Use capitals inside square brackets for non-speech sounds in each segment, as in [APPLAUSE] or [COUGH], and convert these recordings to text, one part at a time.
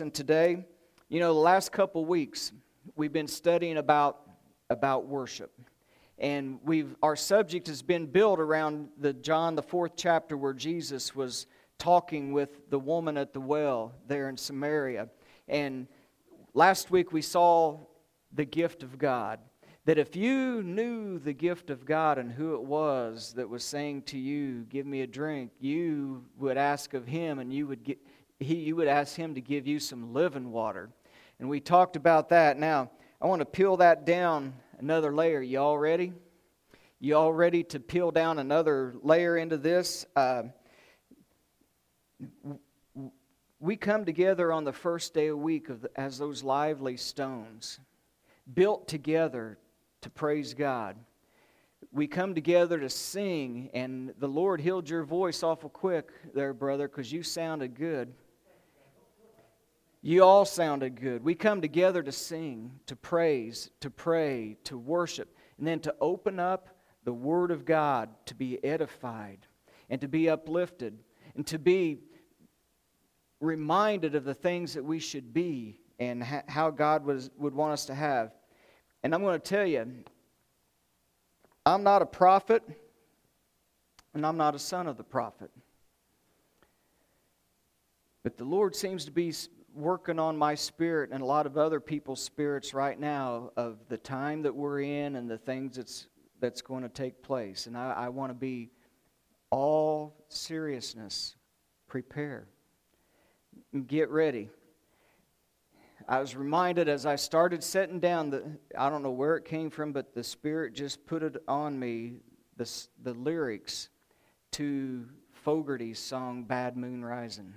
lesson today. You know, the last couple weeks we've been studying about about worship. And we've our subject has been built around the John the 4th chapter where Jesus was talking with the woman at the well there in Samaria. And last week we saw the gift of God. That if you knew the gift of God and who it was that was saying to you, Give me a drink, you would ask of him and you would, get, he, you would ask him to give you some living water. And we talked about that. Now, I want to peel that down another layer. You all ready? You all ready to peel down another layer into this? Uh, we come together on the first day of the week of the, as those lively stones, built together to praise God. We come together to sing, and the Lord healed your voice awful quick there, brother, because you sounded good. You all sounded good. We come together to sing, to praise, to pray, to worship, and then to open up the Word of God to be edified and to be uplifted and to be reminded of the things that we should be and how God was, would want us to have. And I'm going to tell you, I'm not a prophet, and I'm not a son of the prophet. But the Lord seems to be working on my spirit and a lot of other people's spirits right now of the time that we're in and the things that's that's going to take place. And I, I want to be all seriousness, prepare. Get ready. I was reminded as I started setting down that I don't know where it came from, but the Spirit just put it on me the, the lyrics to Fogerty's song Bad Moon Rising.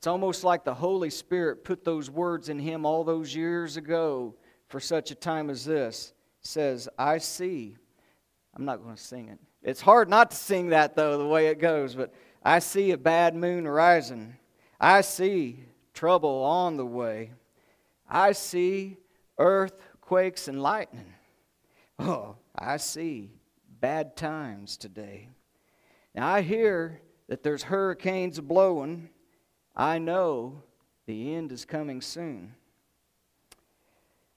It's almost like the Holy Spirit put those words in him all those years ago for such a time as this. It says, I see. I'm not going to sing it. It's hard not to sing that, though, the way it goes, but I see a bad moon rising. I see trouble on the way. I see earthquakes and lightning. Oh, I see bad times today. Now, I hear that there's hurricanes blowing. I know the end is coming soon.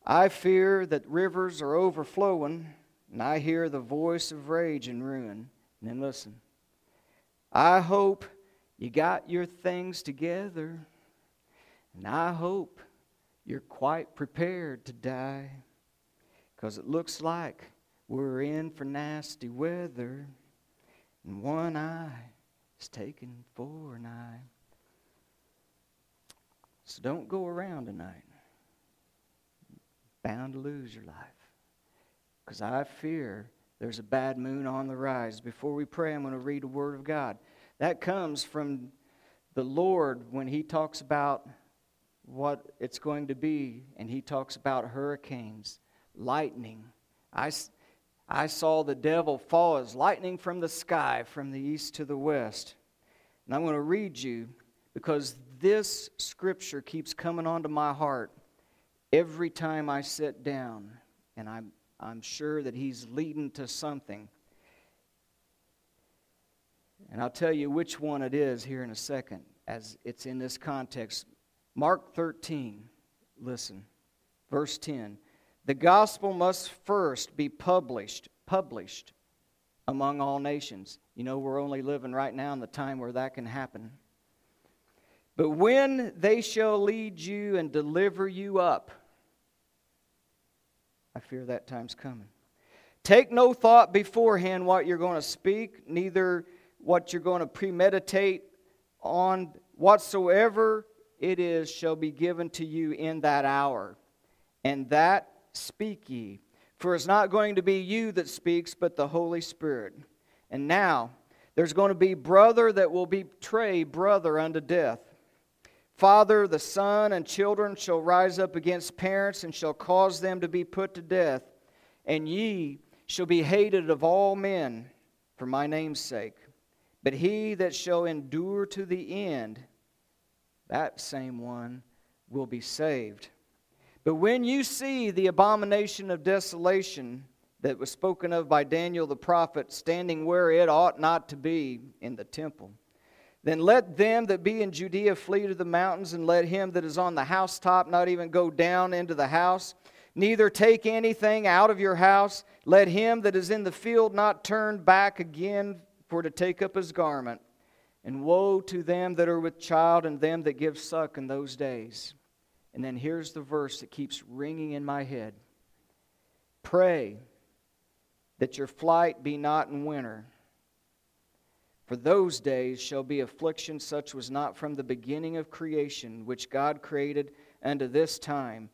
I fear that rivers are overflowing, and I hear the voice of rage and ruin. And then listen. I hope you got your things together. And I hope you're quite prepared to die. Because it looks like we're in for nasty weather. And one eye is taken for an eye. So don't go around tonight bound to lose your life. Because I fear there's a bad moon on the rise. Before we pray, I'm going to read a word of God. That comes from the Lord when He talks about what it's going to be, and He talks about hurricanes, lightning. I, I saw the devil fall as lightning from the sky, from the east to the west. And I'm going to read you because this scripture keeps coming onto my heart every time I sit down, and I'm, I'm sure that He's leading to something. And I'll tell you which one it is here in a second, as it's in this context. Mark 13, listen, verse 10. The gospel must first be published, published among all nations. You know, we're only living right now in the time where that can happen. But when they shall lead you and deliver you up, I fear that time's coming. Take no thought beforehand what you're going to speak, neither what you're going to premeditate on whatsoever it is shall be given to you in that hour. And that speak ye. For it's not going to be you that speaks, but the Holy Spirit. And now, there's going to be brother that will betray brother unto death. Father, the son, and children shall rise up against parents and shall cause them to be put to death. And ye shall be hated of all men for my name's sake. But he that shall endure to the end, that same one will be saved. But when you see the abomination of desolation that was spoken of by Daniel the prophet standing where it ought not to be in the temple, Then let them that be in Judea flee to the mountains, and let him that is on the housetop not even go down into the house. Neither take anything out of your house. Let him that is in the field not turn back again for to take up his garment. And woe to them that are with child and them that give suck in those days. And then here's the verse that keeps ringing in my head Pray that your flight be not in winter for those days shall be affliction such was not from the beginning of creation, which God created unto this time,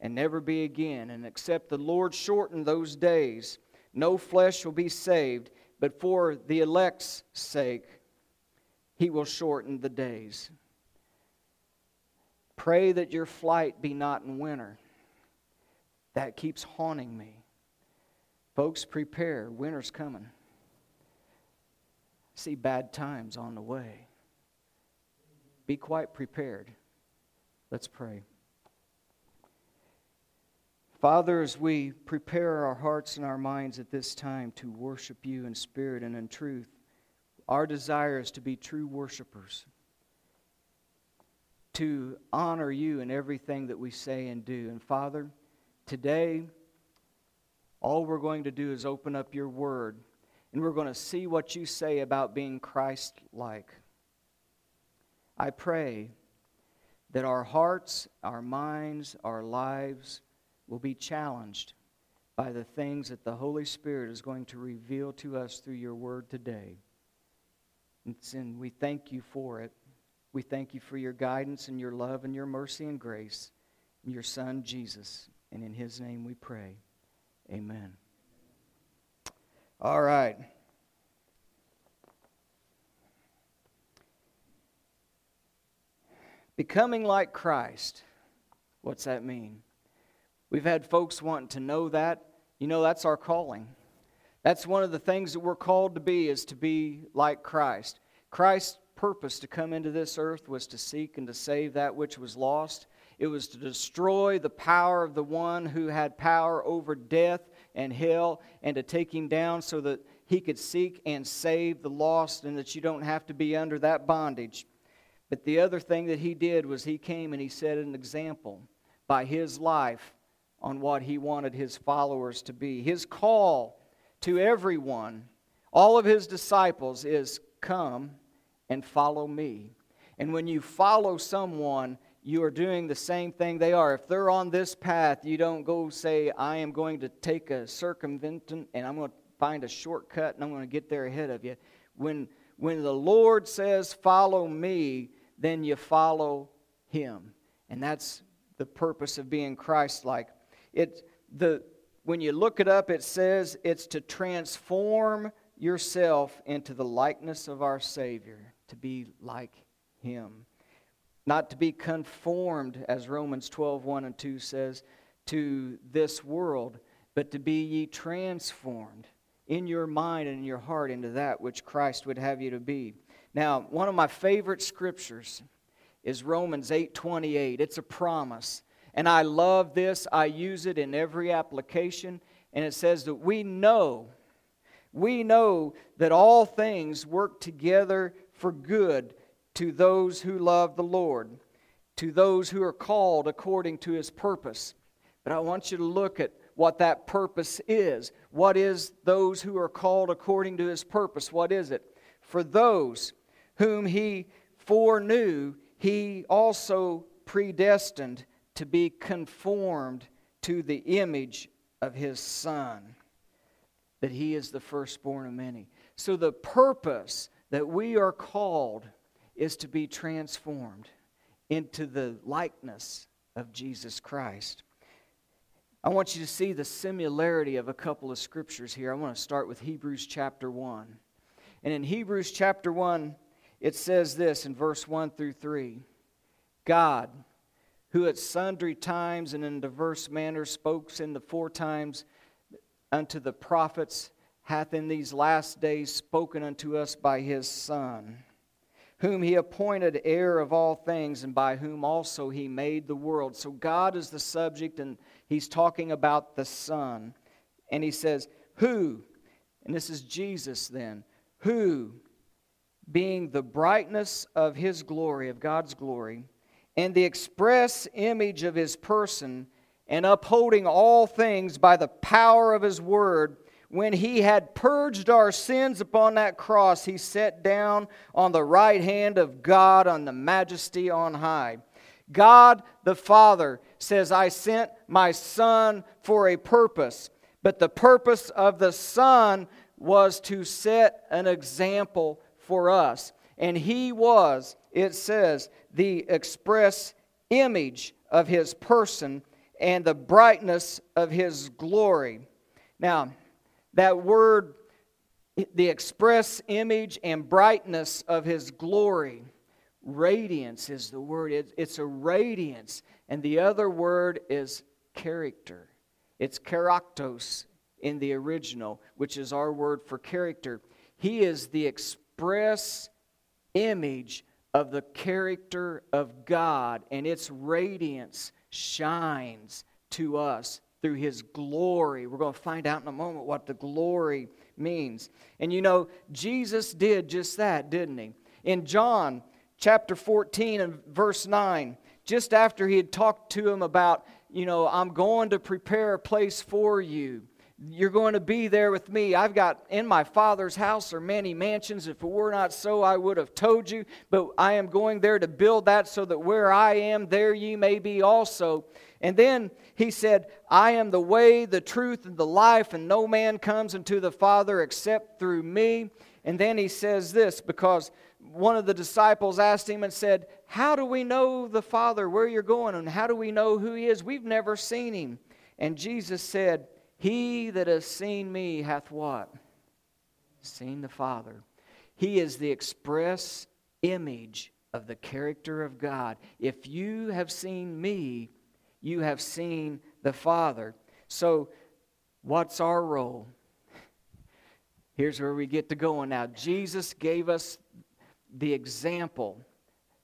and never be again. And except the Lord shorten those days, no flesh will be saved, but for the elect's sake, he will shorten the days. Pray that your flight be not in winter. That keeps haunting me. Folks, prepare. Winter's coming see bad times on the way. Be quite prepared. Let's pray. Father, as we prepare our hearts and our minds at this time to worship you in spirit and in truth, our desire is to be true worshipers, to honor you in everything that we say and do. And Father, today, all we're going to do is open up your word and we're going to see what you say about being Christ like. I pray that our hearts, our minds, our lives will be challenged by the things that the Holy Spirit is going to reveal to us through your word today. And we thank you for it. We thank you for your guidance and your love and your mercy and grace your Son, Jesus. And in his name we pray. Amen. All right. Becoming like Christ. What's that mean? We've had folks wanting to know that. You know, that's our calling. That's one of the things that we're called to be is to be like Christ. Christ's purpose to come into this earth was to seek and to save that which was lost. It was to destroy the power of the one who had power over death and hell and to take him down so that he could seek and save the lost and that you don't have to be under that bondage. But the other thing that he did was he came and he set an example by his life on what he wanted his followers to be. His call to everyone, all of his disciples, is come and follow me. And when you follow someone, you are doing the same thing they are. If they're on this path, you don't go say, I am going to take a circumvention and I'm going to find a shortcut and I'm going to get there ahead of you. When, when the Lord says, Follow me, then you follow him. And that's the purpose of being Christ like. It, the, when you look it up, it says it's to transform yourself into the likeness of our Savior, to be like him not to be conformed, as Romans 12, 1 and 2 says, to this world, but to be ye transformed in your mind and in your heart into that which Christ would have you to be. Now, one of my favorite scriptures is Romans 8:28. It's a promise. And I love this. I use it in every application, and it says that we know we know that all things work together for good to those who love the Lord, to those who are called according to his purpose. But I want you to look at what that purpose is. What is those who are called according to his purpose? What is it? For those whom he foreknew, he also predestined to be conformed to the image of his Son, that he is the firstborn of many. So the purpose that we are called is to be transformed into the likeness of Jesus Christ. I want you to see the similarity of a couple of scriptures here. I want to start with Hebrews chapter 1. And in Hebrews chapter 1, it says this in verse 1 through 3 God, who at sundry times and in diverse manners spoke in the four times unto the prophets, hath in these last days spoken unto us by his Son whom he appointed heir of all things, and by whom also he made the world. So God is the subject, and he's talking about the Son. And he says, Who, and this is Jesus then, who being the brightness of his glory, of God's glory, and the express image of his person, and upholding all things by the power of his word, when he had purged our sins upon that cross, he sat down on the right hand of God on the majesty on high. God the Father says, I sent my Son for a purpose, but the purpose of the Son was to set an example for us. And he was, it says, the express image of his person and the brightness of his glory. Now, that word, the express image and brightness of his glory, radiance is the word. it's a radiance. And the other word is character. It's charaktos in the original, which is our word for character. He is the express image of the character of God, and its radiance shines to us through his glory. We're going to find out in a moment what the glory means. And you know, Jesus did just that, didn't he? In John chapter 14 and verse 9, just after he had talked to him about, you know, I'm going to prepare a place for you. You're going to be there with me. I've got in my Father's house are many mansions. If it were not so, I would have told you. But I am going there to build that so that where I am, there ye may be also. And then he said, I am the way, the truth, and the life, and no man comes unto the Father except through me. And then he says this because one of the disciples asked him and said, How do we know the Father, where you're going, and how do we know who he is? We've never seen him. And Jesus said, he that has seen me hath what? Seen the Father. He is the express image of the character of God. If you have seen me, you have seen the Father. So, what's our role? Here's where we get to going now. Jesus gave us the example,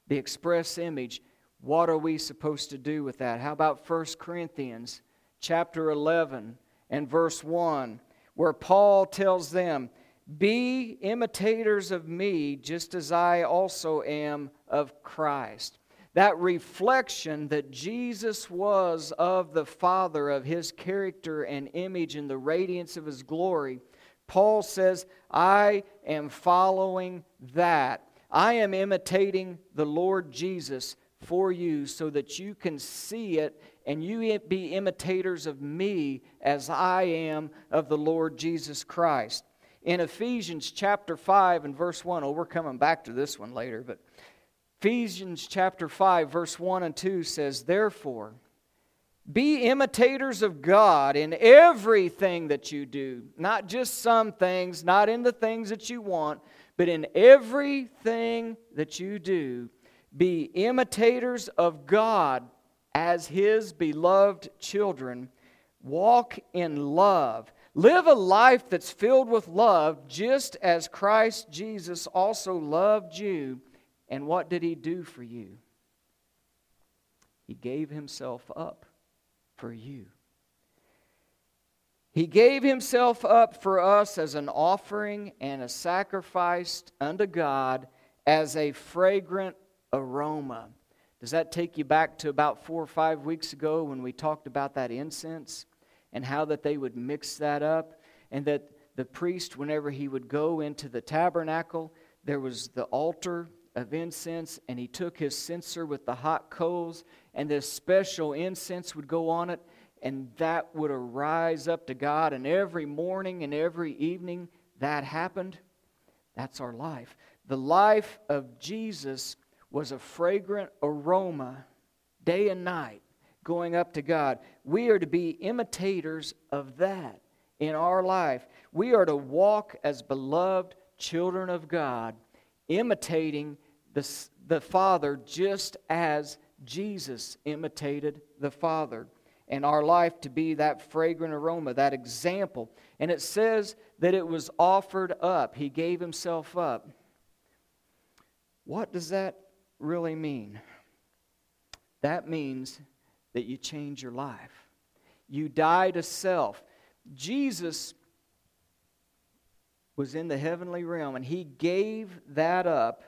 the express image. What are we supposed to do with that? How about 1 Corinthians chapter 11 and verse 1, where Paul tells them, Be imitators of me, just as I also am of Christ. That reflection that Jesus was of the Father, of his character and image and the radiance of his glory, Paul says, I am following that. I am imitating the Lord Jesus for you so that you can see it and you be imitators of me as I am of the Lord Jesus Christ. In Ephesians chapter 5 and verse 1, oh, we're coming back to this one later, but Ephesians chapter 5, verse 1 and 2 says, Therefore, be imitators of God in everything that you do, not just some things, not in the things that you want, but in everything that you do. Be imitators of God as his beloved children, walk in love. Live a life that's filled with love, just as Christ Jesus also loved you. And what did he do for you? He gave himself up for you. He gave himself up for us as an offering and a sacrifice unto God as a fragrant aroma. Does that take you back to about four or five weeks ago when we talked about that incense and how that they would mix that up? And that the priest, whenever he would go into the tabernacle, there was the altar of incense, and he took his censer with the hot coals, and this special incense would go on it, and that would arise up to God. And every morning and every evening that happened. That's our life. The life of Jesus was a fragrant aroma day and night going up to God. We are to be imitators of that in our life. We are to walk as beloved children of God, imitating the, the Father just as Jesus imitated the Father. And our life to be that fragrant aroma, that example. And it says that it was offered up. He gave himself up. What does that really mean? That means that you change your life. You die to self. Jesus was in the heavenly realm, and he gave that up,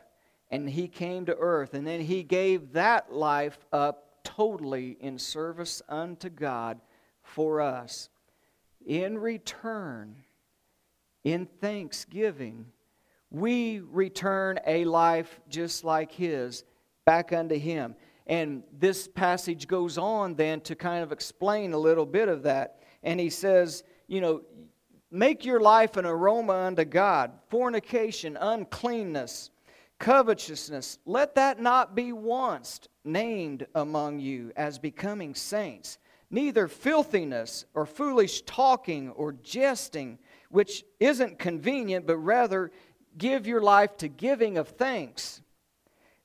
and he came to earth, and then he gave that life up totally in service unto God for us. In return, in thanksgiving, we return a life just like his back unto him. And this passage goes on then to kind of explain a little bit of that. And he says, you know, make your life an aroma unto God. Fornication, uncleanness, covetousness, let that not be once named among you as becoming saints. Neither filthiness or foolish talking or jesting, which isn't convenient, but rather give your life to giving of thanks.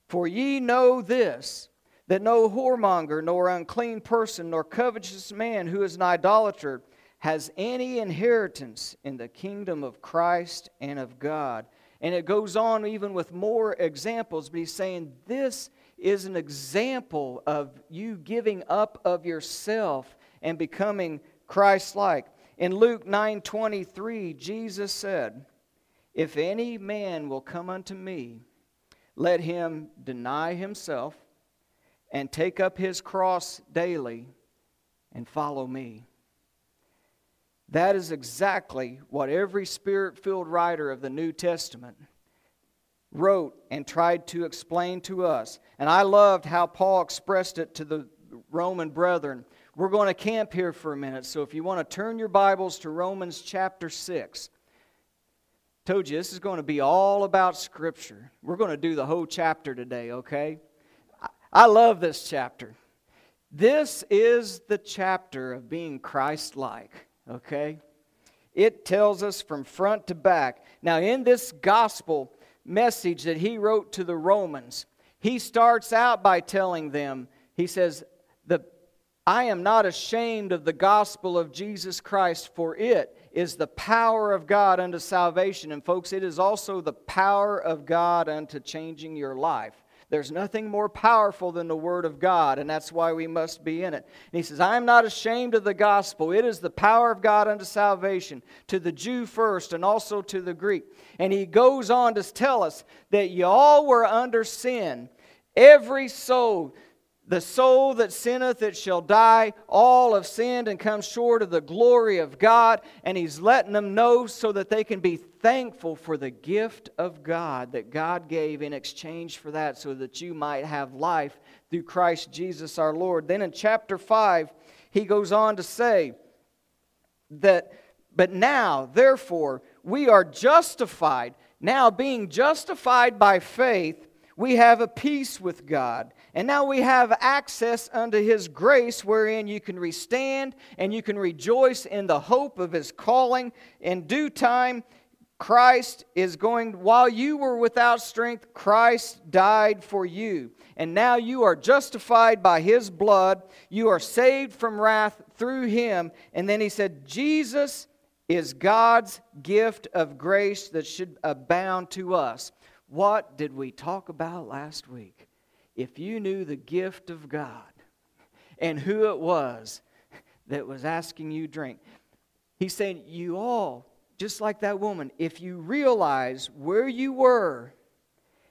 For ye know this that no whoremonger, nor unclean person, nor covetous man who is an idolater has any inheritance in the kingdom of Christ and of God. And it goes on even with more examples, but he's saying this is an example of you giving up of yourself and becoming Christ like. In Luke 9 23, Jesus said, If any man will come unto me, let him deny himself and take up his cross daily and follow me. That is exactly what every spirit filled writer of the New Testament wrote and tried to explain to us. And I loved how Paul expressed it to the Roman brethren. We're going to camp here for a minute, so if you want to turn your Bibles to Romans chapter 6. Told you this is going to be all about Scripture. We're going to do the whole chapter today, okay? I love this chapter. This is the chapter of being Christ like, okay? It tells us from front to back. Now, in this gospel message that he wrote to the Romans, he starts out by telling them, he says, the, I am not ashamed of the gospel of Jesus Christ, for it is the power of God unto salvation. And, folks, it is also the power of God unto changing your life. There's nothing more powerful than the Word of God, and that's why we must be in it. And he says, I am not ashamed of the gospel. It is the power of God unto salvation, to the Jew first, and also to the Greek. And he goes on to tell us that you all were under sin. Every soul the soul that sinneth, it shall die. All have sinned and come short of the glory of God. And he's letting them know so that they can be thankful for the gift of God that God gave in exchange for that, so that you might have life through Christ Jesus our Lord. Then in chapter 5, he goes on to say that, but now, therefore, we are justified. Now, being justified by faith, we have a peace with God and now we have access unto his grace wherein you can restand and you can rejoice in the hope of his calling. In due time, Christ is going, while you were without strength, Christ died for you. And now you are justified by his blood. You are saved from wrath through him. And then he said, Jesus is God's gift of grace that should abound to us. What did we talk about last week? If you knew the gift of God and who it was that was asking you drink. He's saying, You all, just like that woman, if you realize where you were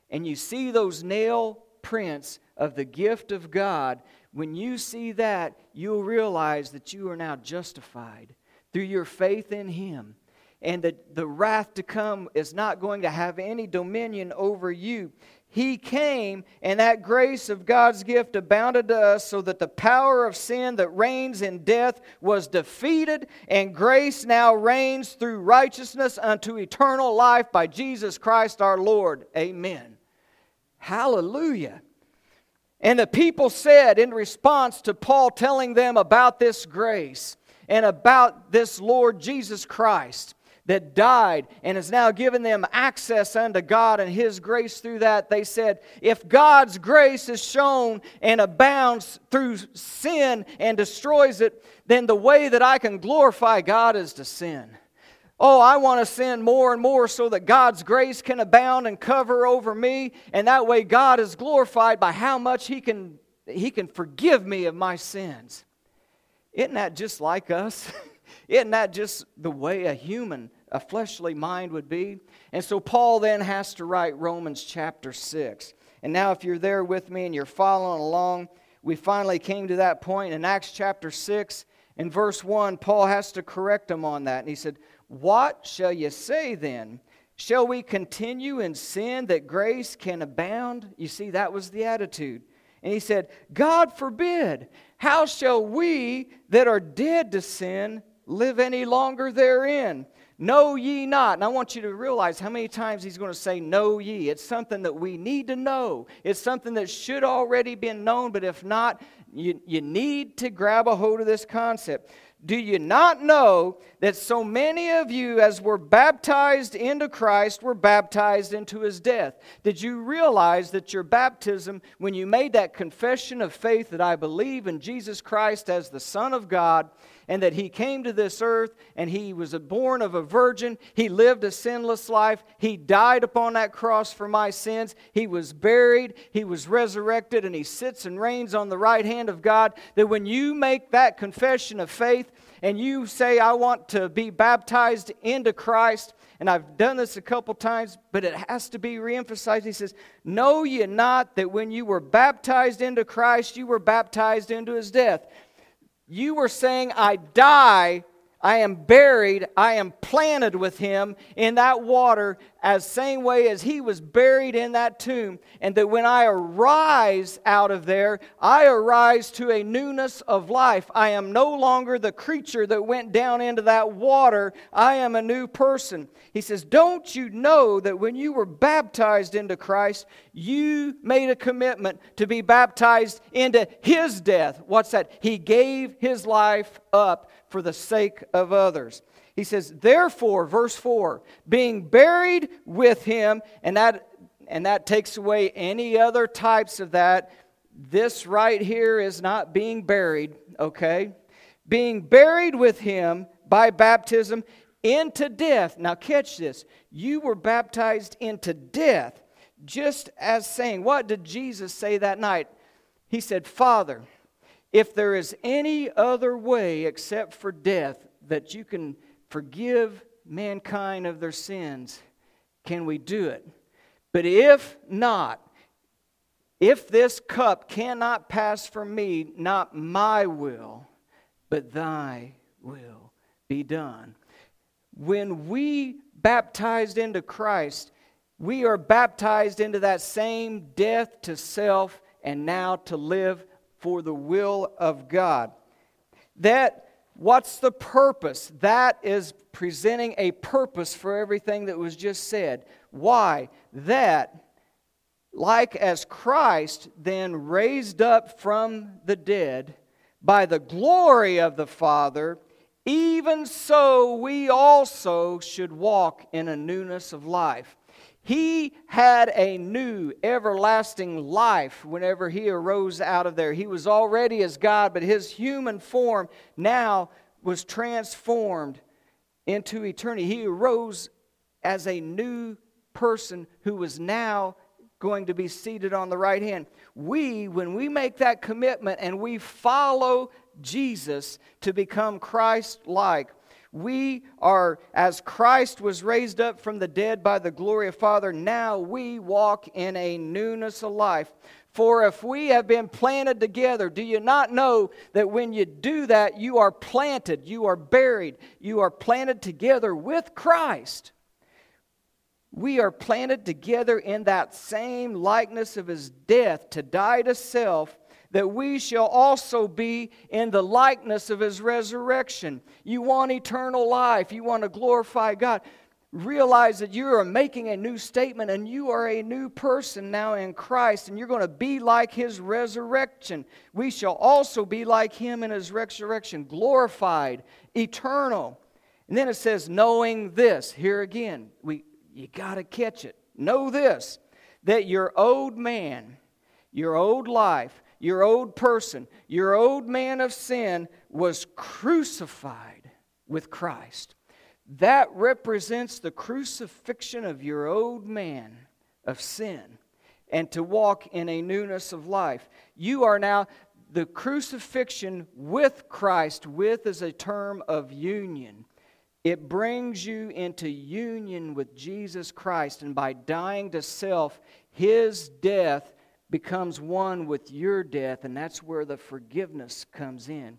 and you see those nail prints of the gift of God, when you see that, you'll realize that you are now justified through your faith in Him. And that the wrath to come is not going to have any dominion over you. He came, and that grace of God's gift abounded to us so that the power of sin that reigns in death was defeated, and grace now reigns through righteousness unto eternal life by Jesus Christ our Lord. Amen. Hallelujah. And the people said in response to Paul telling them about this grace and about this Lord Jesus Christ, that died and has now given them access unto God and His grace through that. They said, if God's grace is shown and abounds through sin and destroys it, then the way that I can glorify God is to sin. Oh, I want to sin more and more so that God's grace can abound and cover over me, and that way God is glorified by how much He can, he can forgive me of my sins. Isn't that just like us? [LAUGHS] Isn't that just the way a human a fleshly mind would be. And so Paul then has to write Romans chapter 6. And now, if you're there with me and you're following along, we finally came to that point in Acts chapter 6. In verse 1, Paul has to correct him on that. And he said, What shall you say then? Shall we continue in sin that grace can abound? You see, that was the attitude. And he said, God forbid. How shall we that are dead to sin live any longer therein? Know ye not. And I want you to realize how many times he's going to say, Know ye. It's something that we need to know. It's something that should already been known, but if not, you, you need to grab a hold of this concept. Do you not know that so many of you, as were baptized into Christ, were baptized into his death? Did you realize that your baptism, when you made that confession of faith that I believe in Jesus Christ as the Son of God, and that he came to this earth and he was born of a virgin. He lived a sinless life. He died upon that cross for my sins. He was buried. He was resurrected and he sits and reigns on the right hand of God. That when you make that confession of faith and you say, I want to be baptized into Christ, and I've done this a couple times, but it has to be reemphasized. He says, Know ye not that when you were baptized into Christ, you were baptized into his death? You were saying, I die I am buried, I am planted with him in that water as same way as he was buried in that tomb and that when I arise out of there I arise to a newness of life. I am no longer the creature that went down into that water. I am a new person. He says, "Don't you know that when you were baptized into Christ, you made a commitment to be baptized into his death?" What's that? He gave his life up for the sake of others. He says, therefore, verse 4, being buried with him, and that, and that takes away any other types of that. This right here is not being buried, okay? Being buried with him by baptism into death. Now, catch this. You were baptized into death, just as saying, what did Jesus say that night? He said, Father, if there is any other way except for death that you can forgive mankind of their sins, can we do it? But if not, if this cup cannot pass from me, not my will, but thy will be done. When we baptized into Christ, we are baptized into that same death to self and now to live for the will of God. That, what's the purpose? That is presenting a purpose for everything that was just said. Why? That, like as Christ then raised up from the dead by the glory of the Father, even so we also should walk in a newness of life. He had a new everlasting life whenever he arose out of there. He was already as God, but his human form now was transformed into eternity. He arose as a new person who was now going to be seated on the right hand. We, when we make that commitment and we follow Jesus to become Christ like, we are, as Christ was raised up from the dead by the glory of Father, now we walk in a newness of life. For if we have been planted together, do you not know that when you do that, you are planted, you are buried, you are planted together with Christ? We are planted together in that same likeness of his death to die to self that we shall also be in the likeness of his resurrection. You want eternal life, you want to glorify God. Realize that you are making a new statement and you are a new person now in Christ and you're going to be like his resurrection. We shall also be like him in his resurrection, glorified, eternal. And then it says, knowing this. Here again, we, you got to catch it. Know this that your old man, your old life, your old person, your old man of sin was crucified with Christ. That represents the crucifixion of your old man of sin and to walk in a newness of life. You are now the crucifixion with Christ, with is a term of union. It brings you into union with Jesus Christ, and by dying to self, his death becomes one with your death, and that's where the forgiveness comes in.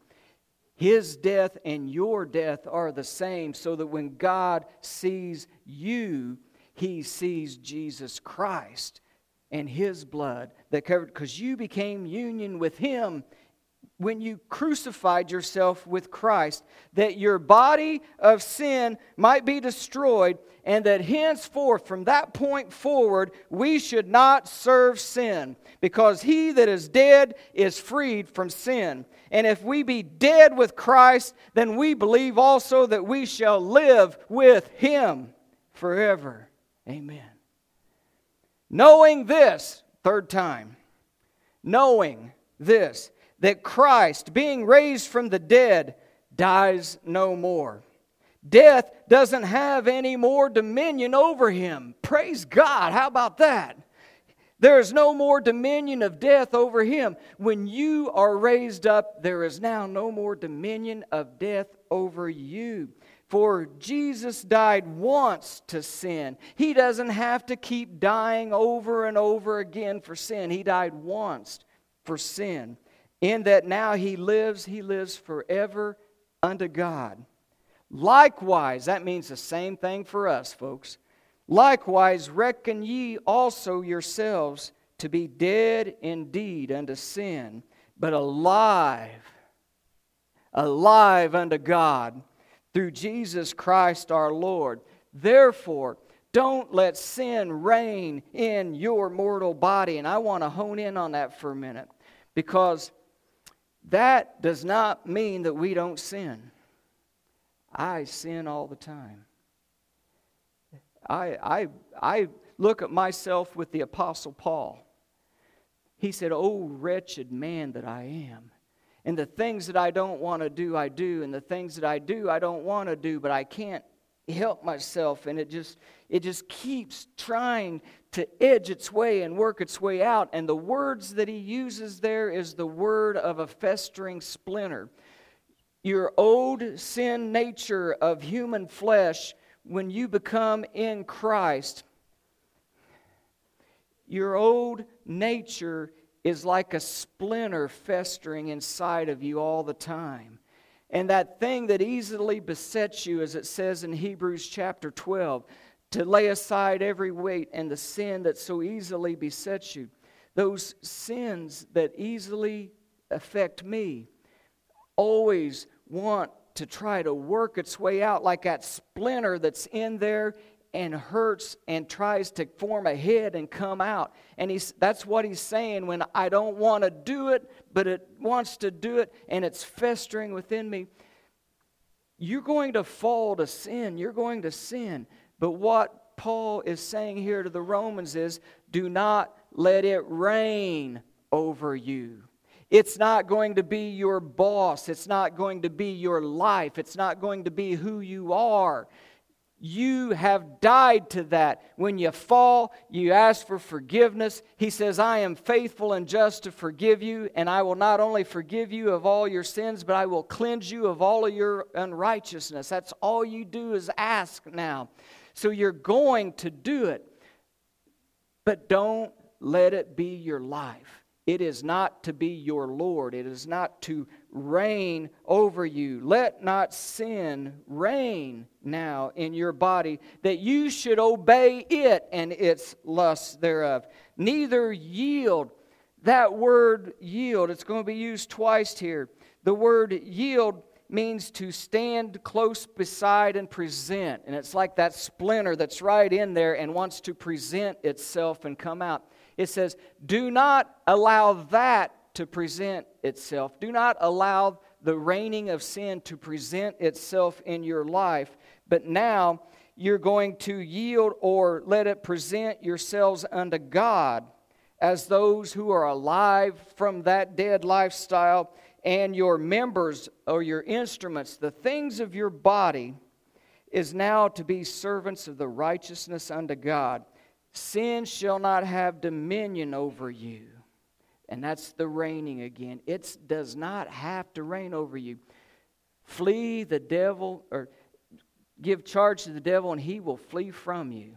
His death and your death are the same, so that when God sees you, he sees Jesus Christ and his blood that covered, because you became union with him when you crucified yourself with Christ, that your body of sin might be destroyed, and that henceforth, from that point forward, we should not serve sin, because he that is dead is freed from sin. And if we be dead with Christ, then we believe also that we shall live with him forever. Amen. Knowing this, third time, knowing this that Christ, being raised from the dead, dies no more. Death doesn't have any more dominion over him. Praise God. How about that? There is no more dominion of death over him. When you are raised up, there is now no more dominion of death over you. For Jesus died once to sin. He doesn't have to keep dying over and over again for sin. He died once for sin in that now he lives, he lives forever unto God. Likewise, that means the same thing for us, folks. Likewise, reckon ye also yourselves to be dead indeed unto sin, but alive, alive unto God through Jesus Christ our Lord. Therefore, don't let sin reign in your mortal body. And I want to hone in on that for a minute because that does not mean that we don't sin. I sin all the time. I, I, I look at myself with the Apostle Paul. He said, Oh, wretched man that I am. And the things that I don't want to do, I do. And the things that I do, I don't want to do, but I can't help myself. And it just, it just keeps trying to edge its way and work its way out. And the words that he uses there is the word of a festering splinter. Your old sin nature of human flesh, when you become in Christ, your old nature is like a splinter festering inside of you all the time. And that thing that easily besets you, as it says in Hebrews chapter 12, to lay aside every weight and the sin that so easily besets you. Those sins that easily affect me always want to try to work its way out like that splinter that's in there and hurts and tries to form a head and come out. And he's, that's what he's saying when I don't want to do it, but it wants to do it and it's festering within me. You're going to fall to sin. You're going to sin. But what Paul is saying here to the Romans is do not let it reign over you. It's not going to be your boss. It's not going to be your life. It's not going to be who you are. You have died to that. When you fall, you ask for forgiveness. He says, I am faithful and just to forgive you, and I will not only forgive you of all your sins, but I will cleanse you of all of your unrighteousness. That's all you do is ask now. So you're going to do it. But don't let it be your life. It is not to be your Lord. It is not to reign over you. Let not sin reign now in your body, that you should obey it and its lusts thereof. Neither yield. That word yield, it's going to be used twice here. The word yield means to stand close beside and present. And it's like that splinter that's right in there and wants to present itself and come out. It says, Do not allow that to present itself. Do not allow the reigning of sin to present itself in your life. But now you're going to yield or let it present yourselves unto God as those who are alive from that dead lifestyle and your members or your instruments, the things of your body, is now to be servants of the righteousness unto God. Sin shall not have dominion over you. And that's the reigning again. It does not have to reign over you. Flee the devil, or Give charge to the devil, and he will flee from you.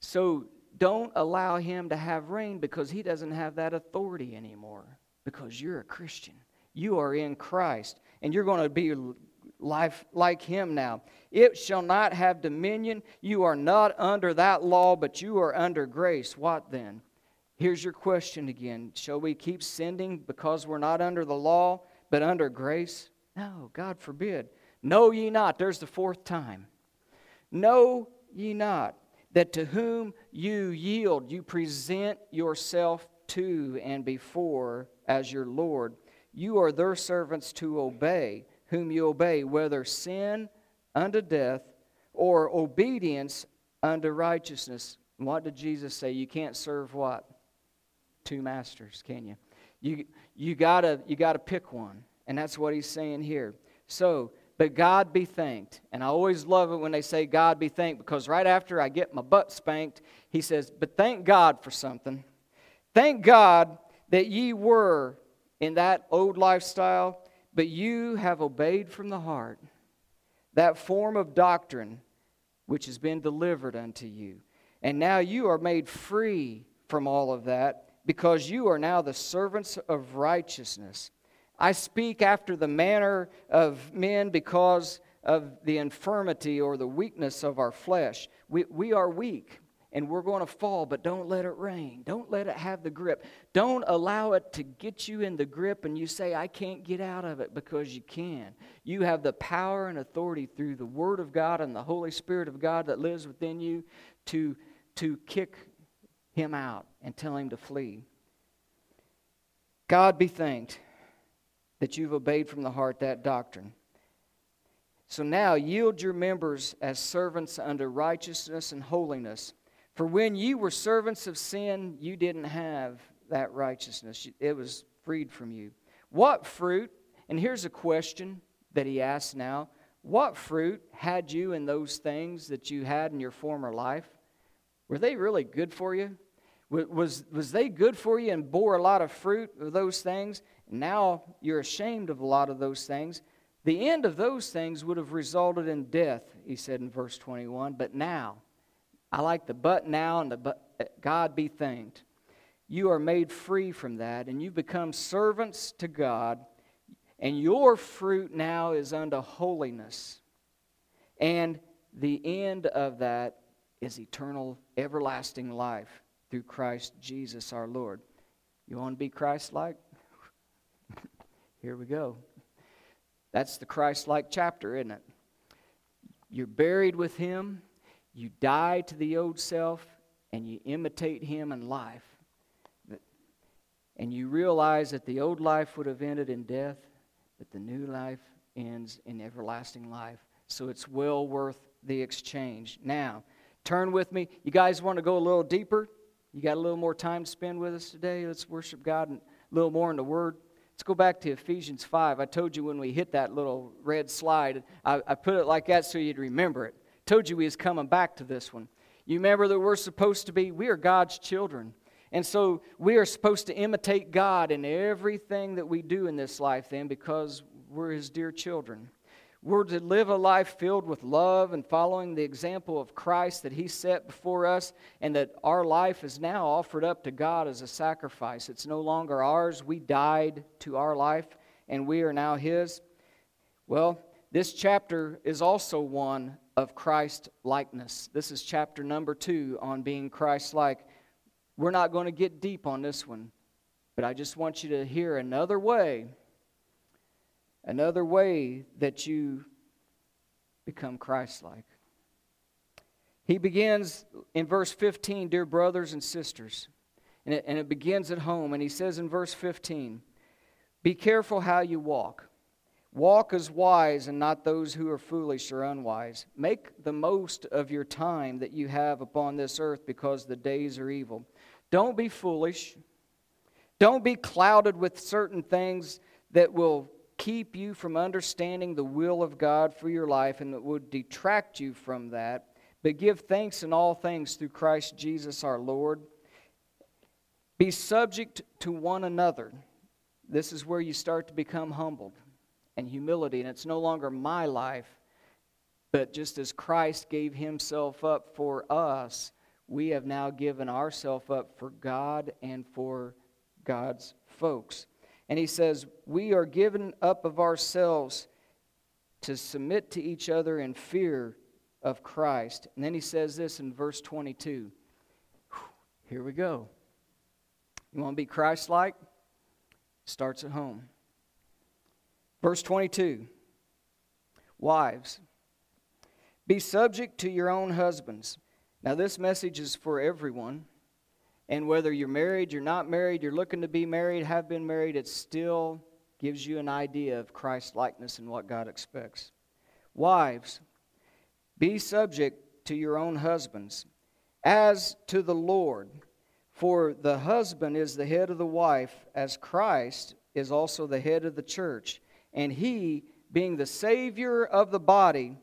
So don't allow him to have reign because he doesn't have that authority anymore because you're a Christian. You are in Christ, and you're going to be life like him now. It shall not have dominion. You are not under that law, but you are under grace. What then? Here's your question again. Shall we keep sinning because we're not under the law, but under grace? No, God forbid. Know ye not, there's the fourth time. Know ye not that to whom you yield, you present yourself to and before as your Lord. You are their servants to obey, whom you obey, whether sin unto death or obedience unto righteousness. what did Jesus say? You can't serve what? Two masters, can you? You, you gotta you gotta pick one. And that's what he's saying here. So but God be thanked. And I always love it when they say God be thanked because right after I get my butt spanked, he says, But thank God for something. Thank God that ye were in that old lifestyle, but you have obeyed from the heart that form of doctrine which has been delivered unto you. And now you are made free from all of that because you are now the servants of righteousness. I speak after the manner of men because of the infirmity or the weakness of our flesh. We, we are weak and we're going to fall, but don't let it reign. Don't let it have the grip. Don't allow it to get you in the grip and you say, I can't get out of it because you can. You have the power and authority through the Word of God and the Holy Spirit of God that lives within you to, to kick him out and tell him to flee. God be thanked that you've obeyed from the heart that doctrine. So now yield your members as servants unto righteousness and holiness. For when you were servants of sin, you didn't have that righteousness, it was freed from you. What fruit, and here's a question that he asks now what fruit had you in those things that you had in your former life? Were they really good for you? Was, was they good for you and bore a lot of fruit of those things? Now you're ashamed of a lot of those things. The end of those things would have resulted in death, he said in verse 21. But now, I like the but now and the but, uh, God be thanked. You are made free from that, and you become servants to God, and your fruit now is unto holiness. And the end of that is eternal, everlasting life through Christ Jesus our Lord. You want to be Christ like? [LAUGHS] Here we go. That's the Christ like chapter, isn't it? You're buried with Him, you die to the old self, and you imitate Him in life. And you realize that the old life would have ended in death, but the new life ends in everlasting life. So it's well worth the exchange. Now, turn with me. You guys want to go a little deeper? You got a little more time to spend with us today? Let's worship God a little more in the Word. Let's go back to Ephesians 5. I told you when we hit that little red slide, I, I put it like that so you'd remember it. Told you we was coming back to this one. You remember that we're supposed to be, we are God's children. And so we are supposed to imitate God in everything that we do in this life, then, because we're His dear children. We're to live a life filled with love and following the example of Christ that He set before us, and that our life is now offered up to God as a sacrifice. It's no longer ours. We died to our life, and we are now His. Well, this chapter is also one of Christ likeness. This is chapter number two on being Christ like. We're not going to get deep on this one, but I just want you to hear another way another way that you become Christ like. He begins in verse 15, dear brothers and sisters, and it, and it begins at home. And he says in verse 15, Be careful how you walk. Walk as wise and not those who are foolish or unwise. Make the most of your time that you have upon this earth because the days are evil. Don't be foolish. Don't be clouded with certain things that will keep you from understanding the will of God for your life and that would detract you from that. But give thanks in all things through Christ Jesus our Lord. Be subject to one another. This is where you start to become humbled and humility, and it's no longer my life, But just as Christ gave himself up for us, we have now given ourselves up for God and for God's folks. And he says, We are given up of ourselves to submit to each other in fear of Christ. And then he says this in verse 22. Here we go. You want to be Christ like? Starts at home. Verse 22 Wives, be subject to your own husbands. Now, this message is for everyone. And whether you're married, you're not married, you're looking to be married, have been married, it still gives you an idea of Christ likeness and what God expects. Wives, be subject to your own husbands, as to the Lord. For the husband is the head of the wife, as Christ is also the head of the church. And he, being the Savior of the body,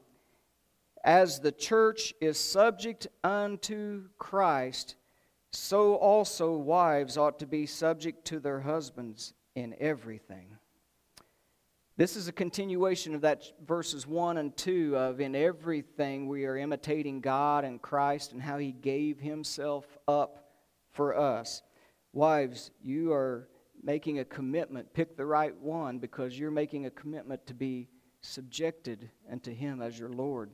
as the church is subject unto Christ, so also wives ought to be subject to their husbands in everything. This is a continuation of that verses 1 and 2 of in everything we are imitating God and Christ and how he gave himself up for us. Wives, you are making a commitment. Pick the right one because you're making a commitment to be subjected unto him as your Lord.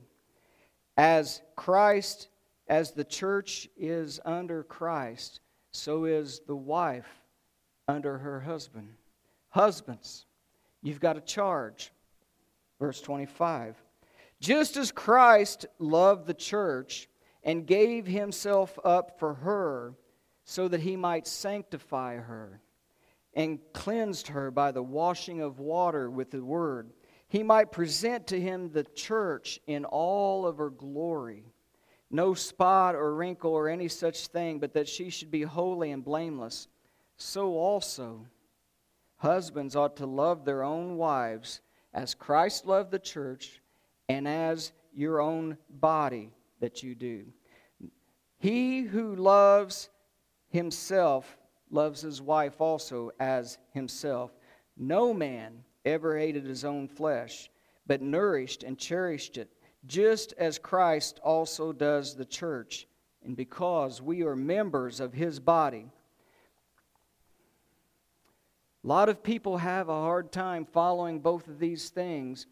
As Christ, as the church is under Christ, so is the wife under her husband. Husbands, You've got a charge. Verse 25. Just as Christ loved the church and gave himself up for her so that he might sanctify her and cleansed her by the washing of water with the word, he might present to him the church in all of her glory, no spot or wrinkle or any such thing, but that she should be holy and blameless. So also, Husbands ought to love their own wives as Christ loved the church and as your own body that you do. He who loves himself loves his wife also as himself. No man ever hated his own flesh, but nourished and cherished it, just as Christ also does the church. And because we are members of his body, a lot of people have a hard time following both of these things,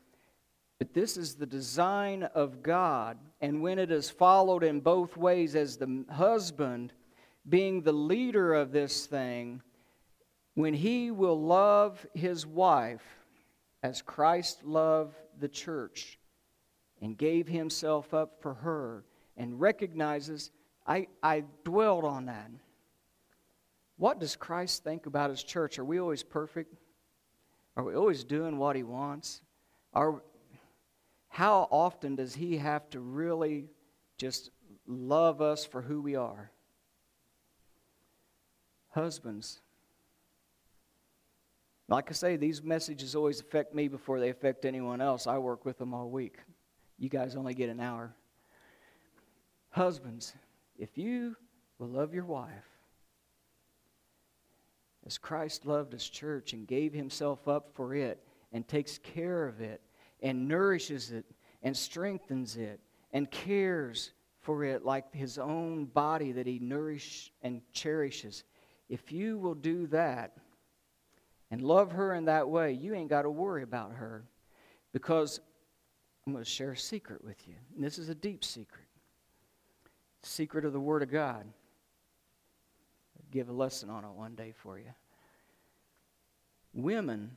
but this is the design of God. And when it is followed in both ways, as the husband being the leader of this thing, when he will love his wife as Christ loved the church and gave himself up for her and recognizes, I, I dwelled on that. What does Christ think about his church? Are we always perfect? Are we always doing what he wants? Are, how often does he have to really just love us for who we are? Husbands, like I say, these messages always affect me before they affect anyone else. I work with them all week. You guys only get an hour. Husbands, if you will love your wife as Christ loved his church and gave himself up for it and takes care of it and nourishes it and strengthens it and cares for it like his own body that he nourishes and cherishes. If you will do that and love her in that way, you ain't got to worry about her because I'm going to share a secret with you. And this is a deep secret. Secret of the Word of God give a lesson on it one day for you. Women,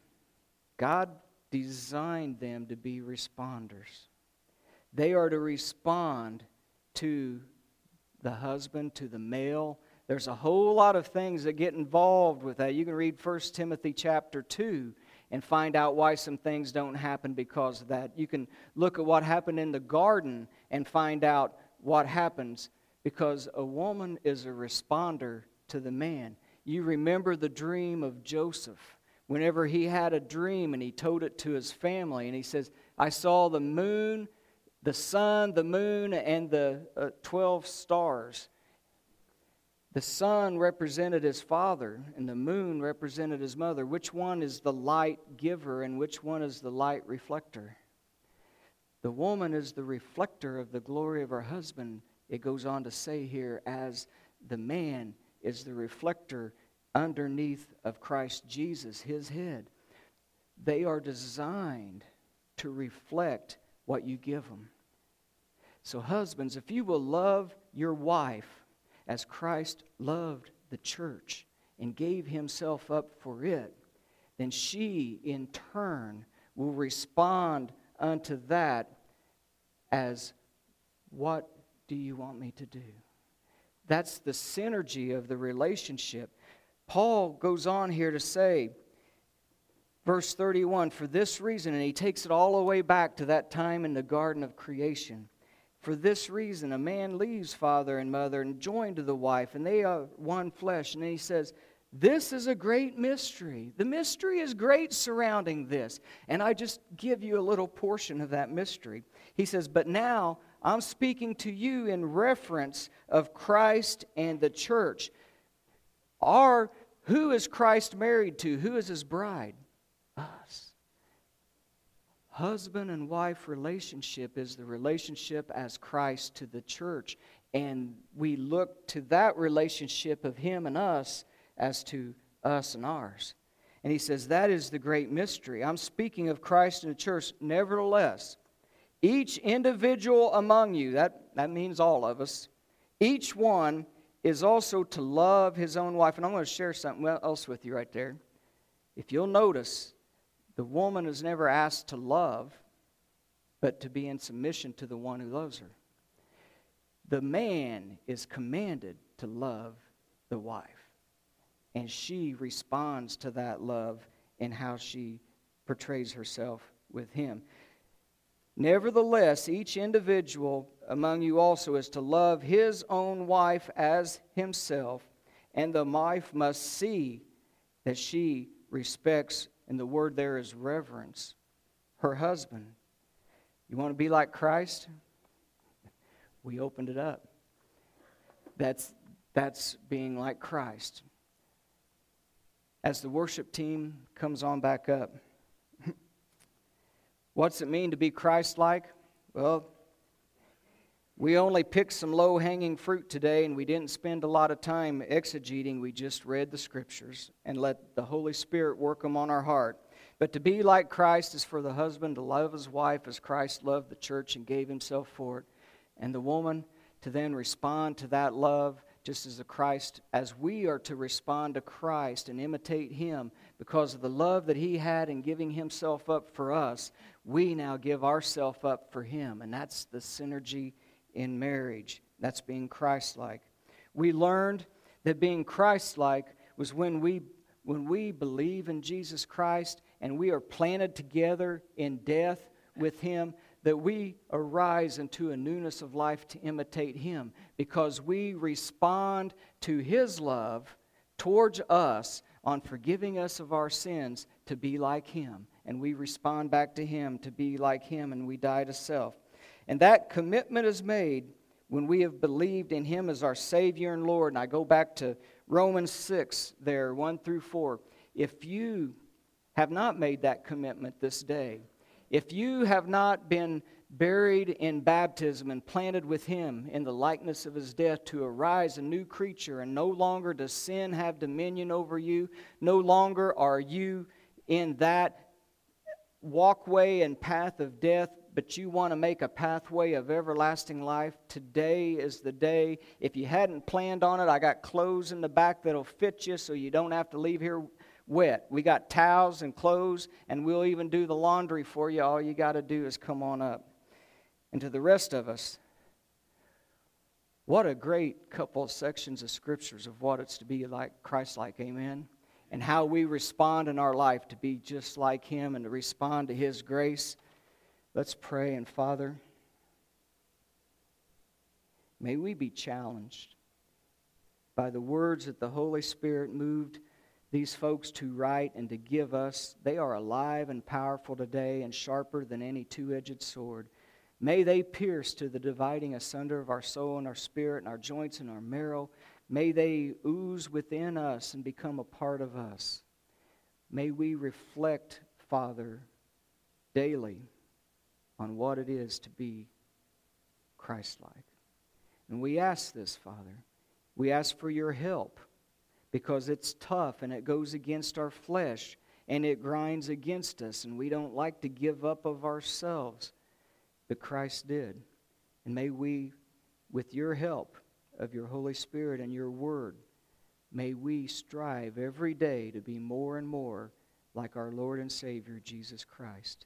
God designed them to be responders. They are to respond to the husband, to the male. There's a whole lot of things that get involved with that. You can read 1 Timothy chapter 2 and find out why some things don't happen because of that. You can look at what happened in the garden and find out what happens because a woman is a responder to the man. You remember the dream of Joseph. Whenever he had a dream and he told it to his family, and he says, I saw the moon, the sun, the moon, and the uh, 12 stars. The sun represented his father, and the moon represented his mother. Which one is the light giver, and which one is the light reflector? The woman is the reflector of the glory of her husband. It goes on to say here, as the man is the reflector underneath of Christ Jesus, his head. They are designed to reflect what you give them. So, husbands, if you will love your wife as Christ loved the church and gave himself up for it, then she in turn will respond unto that as what do you want me to do? That's the synergy of the relationship. Paul goes on here to say, verse 31, for this reason, and he takes it all the way back to that time in the Garden of Creation. For this reason, a man leaves father and mother and joined to the wife, and they are one flesh. And he says, This is a great mystery. The mystery is great surrounding this. And I just give you a little portion of that mystery. He says, But now I'm speaking to you in reference of Christ and the church. Our, who is Christ married to? Who is his bride? Us. Husband and wife relationship is the relationship as Christ to the church. And we look to that relationship of him and us as to us and ours. And he says, That is the great mystery. I'm speaking of Christ and the church. Nevertheless, each individual among you, that, that means all of us, each one is also to love his own wife. And I'm going to share something else with you right there. If you'll notice, the woman is never asked to love, but to be in submission to the one who loves her. The man is commanded to love the wife, and she responds to that love in how she portrays herself with him. Nevertheless, each individual among you also is to love his own wife as himself, and the wife must see that she respects, and the word there is reverence, her husband. You want to be like Christ? We opened it up. That's, that's being like Christ. As the worship team comes on back up, [LAUGHS] What's it mean to be Christ like? Well, we only picked some low hanging fruit today and we didn't spend a lot of time exegeting. We just read the scriptures and let the Holy Spirit work them on our heart. But to be like Christ is for the husband to love his wife as Christ loved the church and gave himself for it, and the woman to then respond to that love just as the Christ, as we are to respond to Christ and imitate him because of the love that he had in giving himself up for us, we now give ourselves up for him. And that's the synergy in marriage. That's being Christ like. We learned that being Christ like was when we when we believe in Jesus Christ and we are planted together in death with him that we arise into a newness of life to imitate Him because we respond to His love towards us on forgiving us of our sins to be like Him. And we respond back to Him to be like Him and we die to self. And that commitment is made when we have believed in Him as our Savior and Lord. And I go back to Romans 6, there, 1 through 4. If you have not made that commitment this day, if you have not been buried in baptism and planted with him in the likeness of his death to arise a new creature, and no longer does sin have dominion over you, no longer are you in that walkway and path of death, but you want to make a pathway of everlasting life, today is the day. If you hadn't planned on it, I got clothes in the back that'll fit you so you don't have to leave here wet. We got towels and clothes, and we'll even do the laundry for you. All you got to do is come on up. And to the rest of us, what a great couple of sections of scriptures of what it's to be like Christ like, amen. And how we respond in our life to be just like Him and to respond to His grace. Let's pray. And Father, may we be challenged by the words that the Holy Spirit moved these folks to write and to give us. They are alive and powerful today and sharper than any two edged sword. May they pierce to the dividing asunder of our soul and our spirit and our joints and our marrow. May they ooze within us and become a part of us. May we reflect, Father, daily on what it is to be Christ like. And we ask this, Father. We ask for your help because it's tough and it goes against our flesh and it grinds against us, and we don't like to give up of ourselves. But Christ did. And may we, with your help of your Holy Spirit and your Word, may we strive every day to be more and more like our Lord and Savior, Jesus Christ.